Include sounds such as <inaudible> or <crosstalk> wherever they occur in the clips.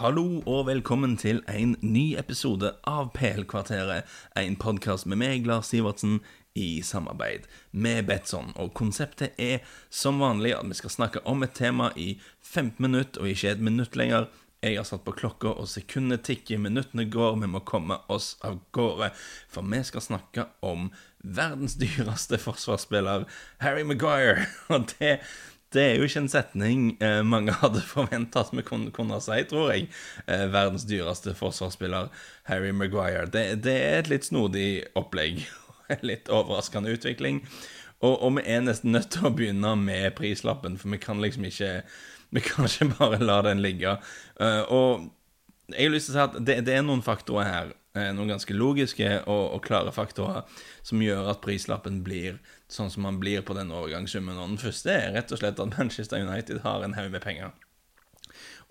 Hallo og velkommen til en ny episode av PL-kvarteret. En podkast med meg, Lars Sivertsen, i samarbeid med Betson. Og konseptet er som vanlig at vi skal snakke om et tema i 15 minutter, og ikke et minutt lenger. Jeg har satt på klokka, og sekundene tikker, minuttene går, vi må komme oss av gårde. For vi skal snakke om verdens dyreste forsvarsspiller, Harry Maguire. <laughs> Og det det er jo ikke en setning eh, mange hadde forventa at vi kunne, kunne, si, tror jeg. Eh, verdens dyreste forsvarsspiller, Harry Maguire. Det, det, er et litt snodig opplegg. <laughs> Litt overraskende utvikling. Og, og, vi er nesten nødt til å begynne med prislappen, for vi kan liksom ikke Vi kan ikke bare la den ligge. Eh, og jeg har lyst til å si at det, det er noen faktorer her noen ganske logiske og, og, klare faktorer som gjør at prislappen blir sånn som man blir på den overgangssummen. Og den første er rett og slett at Manchester United har en haug med penger.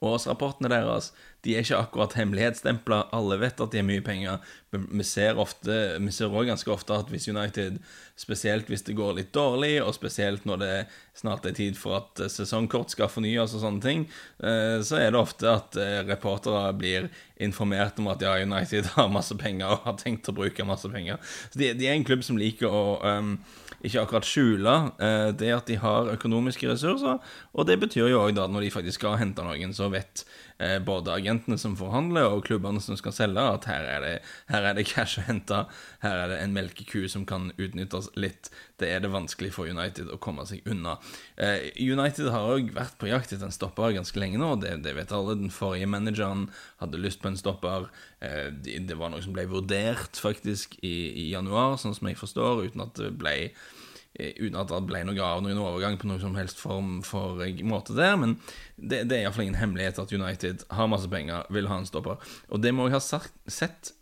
Årsrapportene deres de er ikke akkurat hemmelighetsstempla. Alle vet at de har mye penger. Vi ser vi ser også ganske ofte at hvis United, spesielt hvis det går litt dårlig, og spesielt når det snart er tid for at sesongkort skal fornyes og sånne ting, eh, så er det ofte at eh, reportere blir informert om at ja, United har masse penger og har tenkt å bruke masse penger. Så de, de er en klubb som liker å um, ikke akkurat skjule eh, det at de har økonomiske ressurser. Og det betyr jo òg at når de faktisk skal hente noen, så vet eh, både agentene som forhandler, og klubbene som skal selge, at her er det, her er det cash å hente. Her er det en melkeku som kan utnyttes litt. Det er det vanskelig for United å komme seg unna. Eh, United har òg vært på jakt etter en stopper ganske lenge nå. Det, det vet alle. Den forrige manageren hadde lyst på en stopper. Det var noe som ble vurdert faktisk i, i januar, sånn som jeg forstår, uten at det ble Eh, uten at det ble noe av noen overgang på noen som helst form for eh, måte der. Men det, det er iallfall ingen hemmelighet at United har masse penger, vil ha en stopper. Og det må jeg ha sett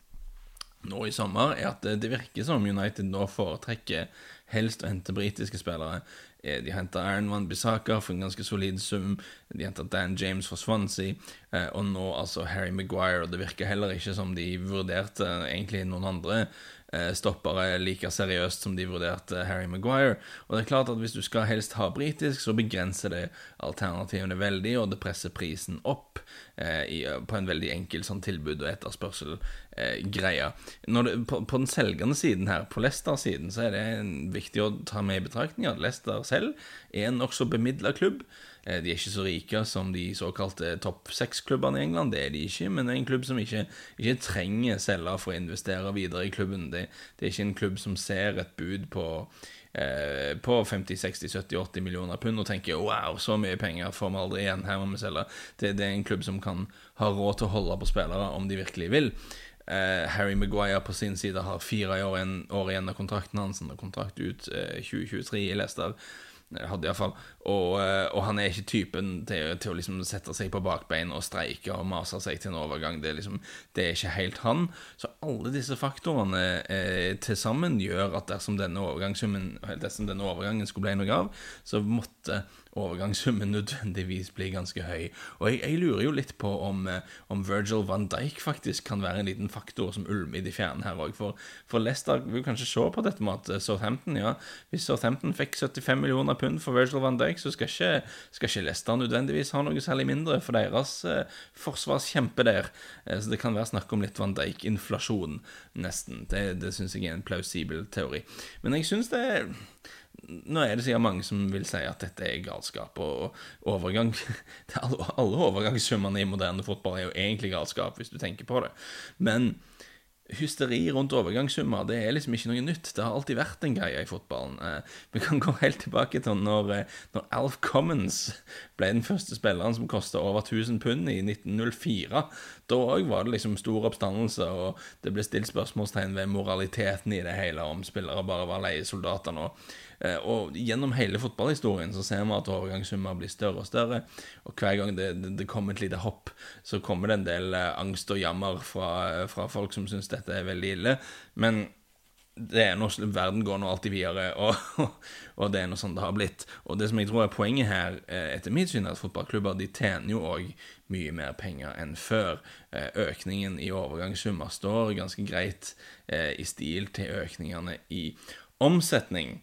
nå i sommer, er at det virker som United nå foretrekker helst å hente britiske spillere. Eh, de henta Aaron Van Bissaka for en ganske solid sum. De henta Dan James fra Swansea. Og nå altså Harry Maguire. Og det virker heller ikke som de vurderte egentlig noen andre Eh, stoppere like seriøst som de vurderte Harry Maguire. Og det er klart at hvis du skal helst ha britisk, så begrenser det alternativene veldig, og det presser prisen opp eh, i, på en veldig enkel sånn tilbud- og etterspørsel-greie. Eh, på, på, den selgende siden her, på Leicester-siden, så er det viktig å ta med i betraktning at Leicester selv er en nokså bemidla klubb. Eh, de er ikke så rike som de såkalte topp seks-klubbene i England, det er de ikke. Men det er en klubb som ikke, ikke trenger selger for å investere videre i klubben. Det, det, er ikke en klubb som ser et bud på, eh, på 50-60-70-80 millioner pund og tenker wow, så mye penger får vi aldri igjen, her må vi selge. Det, det, er en klubb som kan ha råd til å holde på spillere om de virkelig vil. Eh, Harry Maguire på sin side har fire år, en, år igjen av kontrakten hans, han har kontrakt ut eh, 2023 i Leicester. Hadde iallfall. Og, eh, og han er ikke typen til, til, å liksom sette seg på bakbein og streike og mase seg til en overgang. Det er, liksom, det er ikke helt han. Så alle disse faktorene eh, til sammen gjør at dersom denne, dersom denne overgangen skulle bli noe av, så måtte overgangssummen nødvendigvis blir ganske høy. Og jeg, jeg lurer jo litt på om, eh, om, Virgil van Dijk faktisk kan være en liten faktor som ulmer i de fjerne her òg. For, for, Leicester vil kanskje se på dette med at Southampton ja, Hvis Southampton fikk 75 millioner pund for Virgil van Dijk, så skal ikke, skal ikke Leicester nødvendigvis ha noe særlig mindre for deres eh, forsvarskjempe der. Eh, så det kan være snakk om litt van Dijk-inflasjon, nesten. Det, det syns jeg er en plausibel teori. Men jeg syns det nå er det sikkert mange som vil si at dette er galskap. Og overgang <laughs> Alle overgangssummene i moderne fotball er jo egentlig galskap, hvis du tenker på det. Men hysteri rundt overgangssummer det er liksom ikke noe nytt. Det har alltid vært en greie i fotballen. Eh, vi kan gå helt tilbake til når, eh, når Alf Commons ble den første spilleren som kosta over 1000 pund i 1904. Da òg var det liksom stor oppstandelse, og det ble stilt spørsmålstegn ved moraliteten i det hele, om spillere bare var leiesoldater nå. Eh, og gjennom hele fotballhistorien så ser vi at overgangssummer blir større og større. Og hver gang det, det, det, kommer et lite hopp, så kommer det en del angst og jammer fra, fra folk som syns dette er veldig ille. Men det er noe, verden går nå alltid videre, <laughs> og, og, det er noe sånn det har blitt. Og det som jeg tror er poenget her, eh, etter mitt syn, er at fotballklubber de tjener jo òg mye mer penger enn før. Økningen i overgangssummer står ganske greit i stil til økningene i omsetning.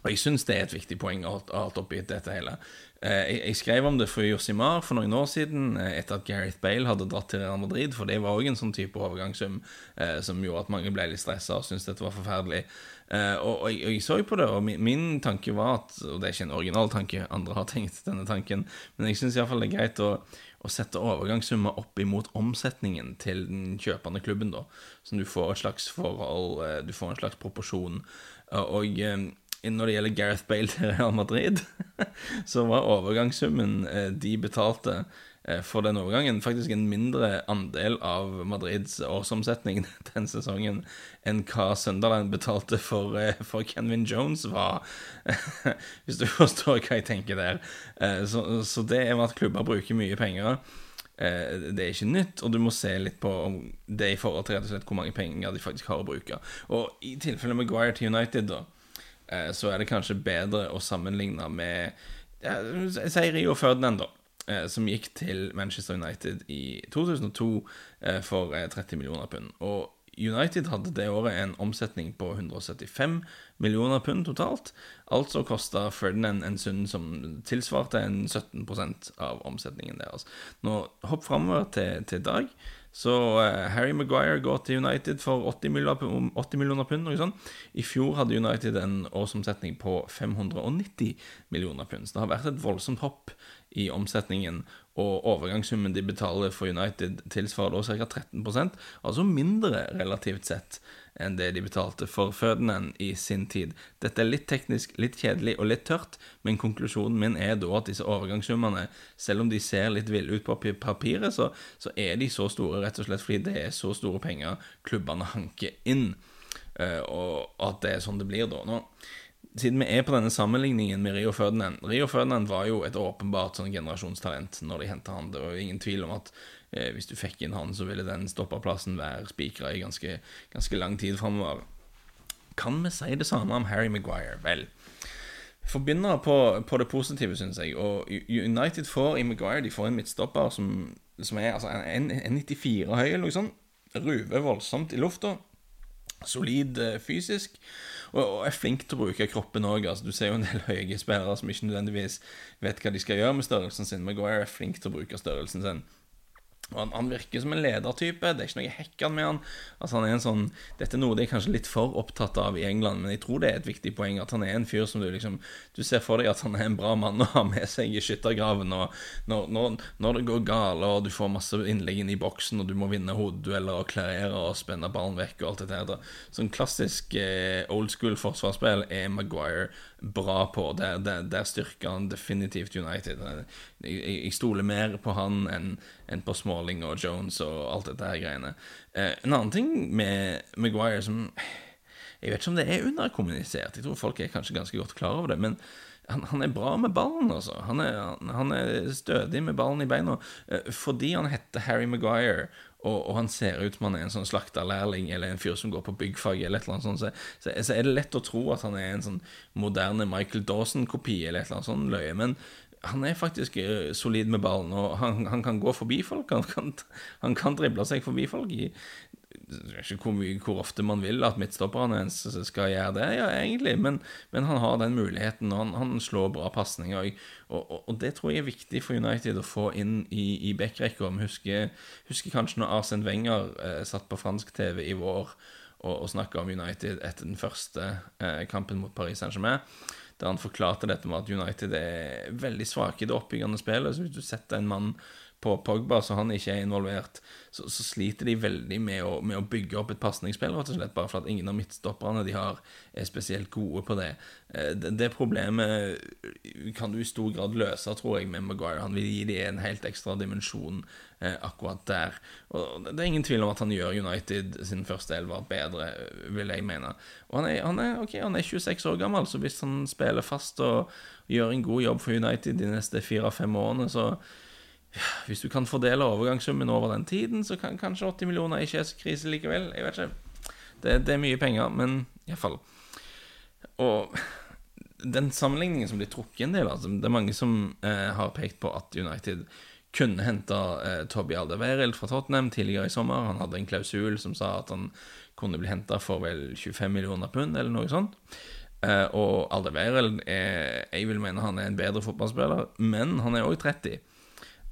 Og jeg syns det er et viktig poeng å ha hatt oppi dette hele. Eh, jeg, skrev om det for Josimar for noen år siden, eh, etter at Gareth Bale hadde dratt til Real Madrid, for det var òg en sånn type overgangssum eh, som gjorde at mange ble litt stressa og syntes dette var forferdelig. Og, jeg, så jo på det, og min, tanke var at Og det er ikke en original tanke, andre har tenkt denne tanken, men jeg syns iallfall det er greit å, å sette overgangssummer opp imot omsetningen til den kjøpende klubben, da. Så du får et slags forhold, du får en slags proporsjon. Og når det gjelder Gareth Bale til Real Madrid, <laughs> så var overgangssummen eh, de betalte eh, for den overgangen, faktisk en mindre andel av Madrids årsomsetning <laughs> den sesongen enn hva Sunderland betalte for, eh, for Kenvin Jones var. <laughs> Hvis du forstår hva jeg tenker der. Så, så det er med at klubber bruker mye penger. Det er ikke nytt, og du må se litt på det i forhold til rett og slett hvor mange penger de faktisk har å bruke. Og i tilfelle Maguire til United, da så er det kanskje bedre å sammenligne med ja, Si Rio Ferdinand, da. Eh, som gikk til Manchester United i 2002 eh, for 30 millioner pund. Og United hadde det året en omsetning på 175 millioner pund totalt. Altså kosta Ferdinand en sum som tilsvarte en 17% av omsetningen deres. Nå Hopp framover til, til dag. Så uh, Harry Maguire går til United for 80 millioner, 80 millioner pund. Noe sånt. I fjor hadde United en årsomsetning på 590 millioner pund. Så det har vært et voldsomt hopp i omsetningen, og overgangssummen de betaler for United, tilsvarer da ca. 13% altså mindre relativt sett enn det de betalte for fødenden i sin tid. Dette er litt teknisk, litt kjedelig og litt tørt, men konklusjonen min er da at disse overgangssummene, selv om de ser litt ville ut på papiret, så, så, er de så store rett og slett fordi det er så store penger klubbene hanker inn, uh, og at det er sånn det blir da. Nå, siden vi er på denne sammenligningen med Rio Ferdinand Rio Ferdinand var jo et åpenbart sånn generasjonstalent når de henta han. Det var jo ingen tvil om at eh, hvis du fikk inn han, så ville den stopperplassen være spikra i ganske, ganske, lang tid framover. Kan vi si det samme om Harry Maguire? Vel, for på, på, det positive, syns jeg. Og United får i Maguire De får en midtstopper som, som er altså, en, en 94 høy, eller noe sånt. Ruver voldsomt i lufta. Solid eh, fysisk. Og, er flink til å bruke kroppen òg. Altså, du ser jo en del høye spillere som ikke nødvendigvis vet hva de skal gjøre med størrelsen sin. Maguire er flink til å bruke størrelsen sin. Han, han, virker som en ledertype. Det er ikke noe hekkan med han. Altså han er en sånn Dette er noe de er kanskje litt for opptatt av i England, men jeg tror det er et viktig poeng at han er en fyr som du liksom Du ser for deg at han er en bra mann å ha med seg i skyttergraven. Og når, når, når, det går gale, og du får masse innlegg inn i boksen, og du må vinne hodedueller og klarere og spenne ballen vekk og alt det der. Sånn klassisk eh, old school forsvarsspill er Maguire bra på. Der, der, styrker han definitivt United. Jeg, jeg stoler mer på han enn en på Smalling og Jones og alt dette her greiene. Eh, en annen ting med Maguire som Jeg vet ikke om det er underkommunisert. Jeg tror folk er kanskje ganske godt klar over det. Men han, han er bra med ballen, altså. Han er, han er, stødig med ballen i beina. Eh, fordi han heter Harry Maguire og, og, han ser ut som han er en sånn slakterlærling eller en fyr som går på byggfag, eller et eller annet sånt, så, så, så, er det lett å tro at han er en sånn moderne Michael Dawson-kopi eller et eller annet sånt løye. Men han er faktisk eh, solid med ballen, og han, han kan gå forbi folk. Han kan, han kan drible seg forbi folk i ikke hvor, hvor, ofte man vil at midtstopperne skal gjøre det, ja, egentlig, men, men han har den muligheten, og han, han slår bra pasninger. Og, og, og, det tror jeg er viktig for United å få inn i, i backrekka. Vi husker, husker, kanskje når Arsen Wenger eh, satt på fransk TV i vår og, og snakka om United etter den første eh, kampen mot Paris Saint-Germain der han forklarte dette med at United er veldig svake i det oppbyggende spillet. Så hvis du setter en mann på Pogba, så han ikke er involvert, så, så sliter de veldig med å, med å bygge opp et pasningsspill, rett og slett, bare for at ingen av midtstopperne de har, er spesielt gode på det. Eh, det. det. problemet kan du i stor grad løse, tror jeg, med Maguire. Han vil gi dem en helt ekstra dimensjon eh, akkurat der. Og Det er ingen tvil om at han gjør United sin første elver bedre, vil jeg mene. Og han er, han er, okay, han er 26 år gammel, så hvis han spiller fast og gjør en god jobb for United de neste fire-fem årene, så hvis du kan fordele overgangssummen over den tiden, så kan kanskje 80 millioner ikke er så krise likevel. Jeg vet ikke. Det, det er mye penger, men iallfall. Og den sammenligningen som blir trukket en del av Det er mange som eh, har pekt på at United kunne hente eh, Toby Alderweireld fra Tottenham tidligere i sommer. Han hadde en klausul som sa at han kunne bli henta for vel 25 millioner pund, eller noe sånt. Eh, og Alderweireld er Jeg vil mene han er en bedre fotballspiller, men han er òg 30.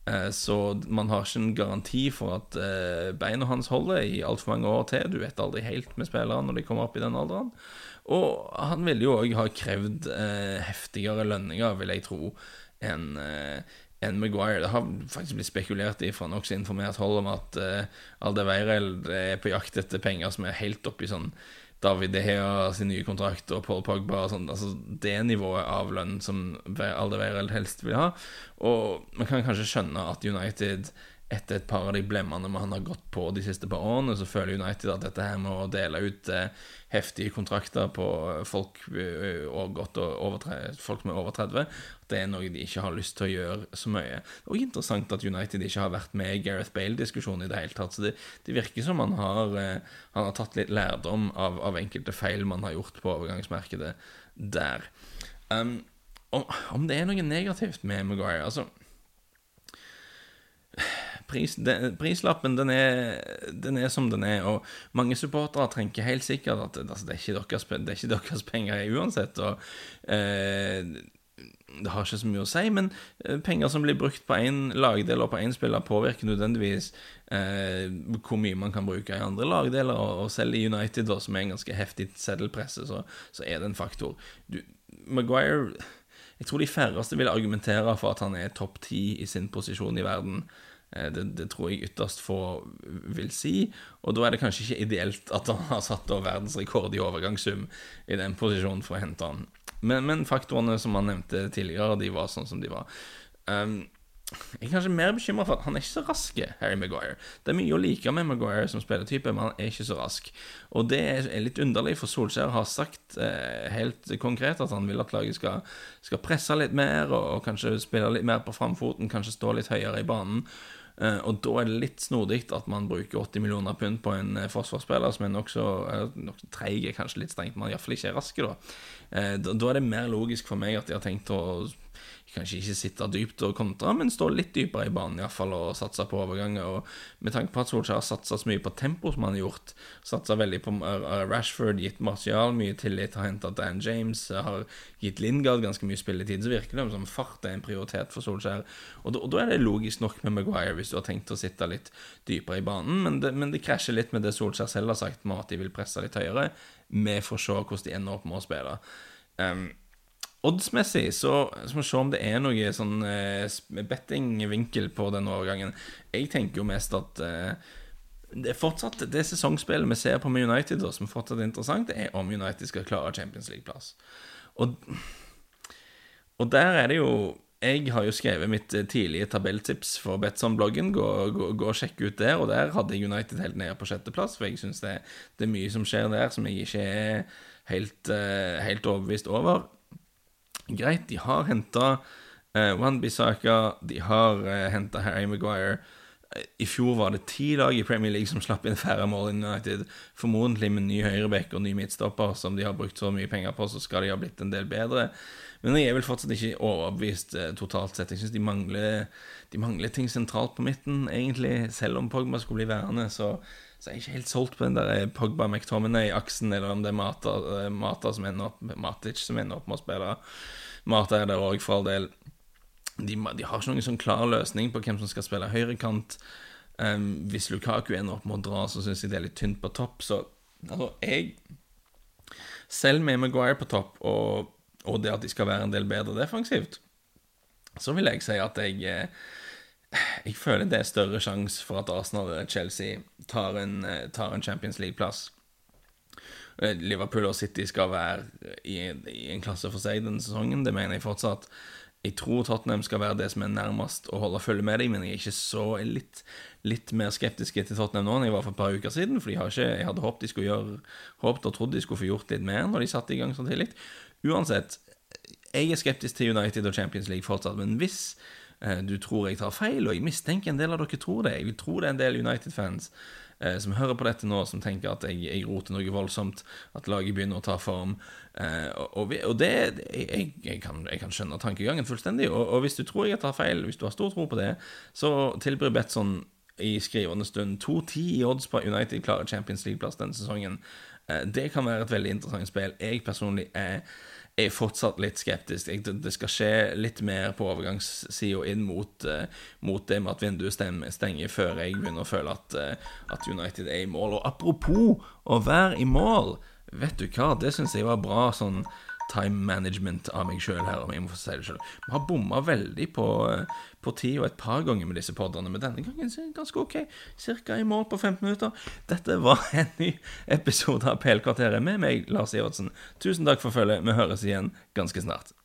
Eh, så man har ikke en garanti for at eh, beina hans holder i altfor mange år til. Du vet aldri helt med spillere når de kommer opp i den alderen. Og han ville jo òg ha krevd eh, heftigere lønninger, vil jeg tro, enn enn Maguire. Det har faktisk blitt spekulert i fra nokså informert hold om at uh, Aldeveireld er på jakt etter penger som er helt oppi sånn David De Hea sin nye kontrakt og Paul Pogba og sånn. Altså det nivået av lønn som Aldeveirel helst vil ha. Og man kan kanskje skjønne at United etter et par av de blemmene man har gått på de siste par årene, så føler United at dette her med å dele ut eh, heftige kontrakter på folk, eh, over, folk med over 30, det er noe de ikke har lyst til å gjøre så mye. Det er også interessant at United ikke har vært med i Gareth Bale-diskusjonen i det hele tatt. Så det, det virker som han har, eh, han har tatt litt lærdom av, av, enkelte feil man har gjort på overgangsmarkedet der. Um, om, om det er noe negativt med Maguire altså pris, den, prislappen den er, den er, som den er, og mange supportere tenker helt sikkert at altså, det, er deres, det er ikke deres penger uansett. og eh, det har ikke så mye å si, men eh, penger som blir brukt på én lagdel og på én spiller, påvirker nødvendigvis eh, hvor mye man kan bruke i andre lagdeler. Og, og selv i United, da, som er en ganske heftig seddelpresse, så, så er det en faktor. Du, Maguire Jeg tror de færreste vil argumentere for at han er topp ti i sin posisjon i verden. Eh, det, det, tror jeg ytterst få vil si. Og da er det kanskje ikke ideelt at han har satt verdensrekord i overgangssum i den posisjonen for å hente han. Men, men faktorene som han nevnte tidligere, de var sånn som de var. Um, jeg er kanskje mer bekymra for at han er ikke så rask, Harry Maguire. Det er mye å like med Maguire som spillertype, men han er ikke så rask. Og det er litt underlig, for Solskjær har sagt eh, helt konkret at han vil at laget skal, skal presse litt mer, og, og, kanskje spille litt mer på framfoten, kanskje stå litt høyere i banen. Eh, og da er det litt snodig at man bruker 80 millioner pund på en eh, forsvarsspiller som er nokså nok treig, kanskje litt strengt, men iallfall ikke er rask. Eh, da. da er det mer logisk for meg at de har tenkt å kanskje ikke sitte dypt og kontre, men stå litt dypere i banen iallfall og satse på overganger. Og med tanke på at Solskjær har satsa så mye på tempo som han har gjort, satsa veldig på uh, Rashford, gitt Martial mye tillit, har henta Dan James, har gitt Lingard ganske mye spilletid, så virker det som fart er en prioritet for Solskjær. Og da, og da er det logisk nok med Maguire, hvis du har tenkt å sitte litt dypere i banen, men det, men det krasjer litt med det Solskjær selv har sagt, med at de vil presse litt høyere. Vi får se hvordan de ender opp med å spille. Um, Oddsmessig så, så må vi se om det er noe sånn eh, bettingvinkel på den overgangen. Jeg tenker jo mest at eh, det er fortsatt det sesongspillet vi ser på med United, da, som fortsatt er interessant, det er om United skal klare Champions League-plass. Og, og, der er det jo Jeg har jo skrevet mitt eh, tidlige tabelltips for Betson-bloggen. Gå, gå, gå, og sjekk ut der. Og der hadde jeg United helt nede på sjetteplass, for jeg syns det, det, er mye som skjer der som jeg ikke er helt, uh, helt overbevist over. Greit, de har henta uh, Wan Bissaka, de har eh, henta Harry Maguire. I fjor var det ti lag i Premier League som slapp inn færre mål i United. Formodentlig med ny høyreback og ny midtstopper, som de har brukt så mye penger på, så skal de ha blitt en del bedre. Men jeg er vel fortsatt ikke overbevist eh, totalt sett. Jeg syns de, de, mangler ting sentralt på midten, egentlig. Selv om Pogba skulle bli værende, så, så er jeg ikke helt solgt på den der eh, Pogba-McTominay-aksen, eller om det er Mata, eh, Mata som ender opp, Matic som ender opp med å spille. Mata er der òg, for all del de, de, har ikke noen sånn klar løsning på hvem som skal spille høyrekant. Um, hvis Lukaku ender opp med å dra, så syns jeg det er litt tynt på topp. Så altså, jeg Selv med Maguire på topp, og, og, det at de skal være en del bedre defensivt, så vil jeg si at jeg eh, Jeg føler det er større sjanse for at Arsenal eller Chelsea tar en, eh, tar en Champions League-plass. Eh, Liverpool og City skal være i, i en klasse for seg denne sesongen. Det mener jeg fortsatt. Jeg tror Tottenham skal være det som er nærmest å holde følge med dem, men jeg er ikke så litt, litt mer skeptisk til Tottenham nå enn jeg var for et par uker siden. For ikke, jeg hadde håpet de skulle gjøre Håpet og trodd de skulle få gjort litt mer når de satte i gang så tidlig. Uansett, jeg er skeptisk til United og Champions League fortsatt, men hvis eh, du tror jeg tar feil, og jeg mistenker en del av dere tror det, jeg vil tro det er en del United-fans eh, som hører på dette nå, som tenker at jeg, jeg roter noe voldsomt, at laget begynner å ta form. Eh, og, og, det jeg, jeg, kan, jeg, kan, skjønne tankegangen fullstendig. Og, og, hvis du tror jeg tar feil, hvis du har stor tro på det, så tilbyr Betson i skrivende stund 2-10 i odds på United klarer Champions League-plass denne sesongen. Eh, det kan være et veldig interessant spill. Jeg personlig er, er fortsatt litt skeptisk. Jeg, det skal skje litt mer på overgangssida inn mot, uh, mot, det med at vinduet stenger, før jeg begynner å føle at, uh, at, United er i mål. Og apropos å være i mål, vet du hva, det syns jeg var bra sånn time management av meg sjøl her, om jeg må få si det sjøl. Vi har bomma veldig på, på tid og et par ganger med disse podene, men denne gangen er det ganske ok. Cirka i mål på 15 minutter. Dette var <laughs> en ny episode av PL-kvarteret med meg, Lars Ivertsen. Tusen takk for følget. Vi høres igjen ganske snart.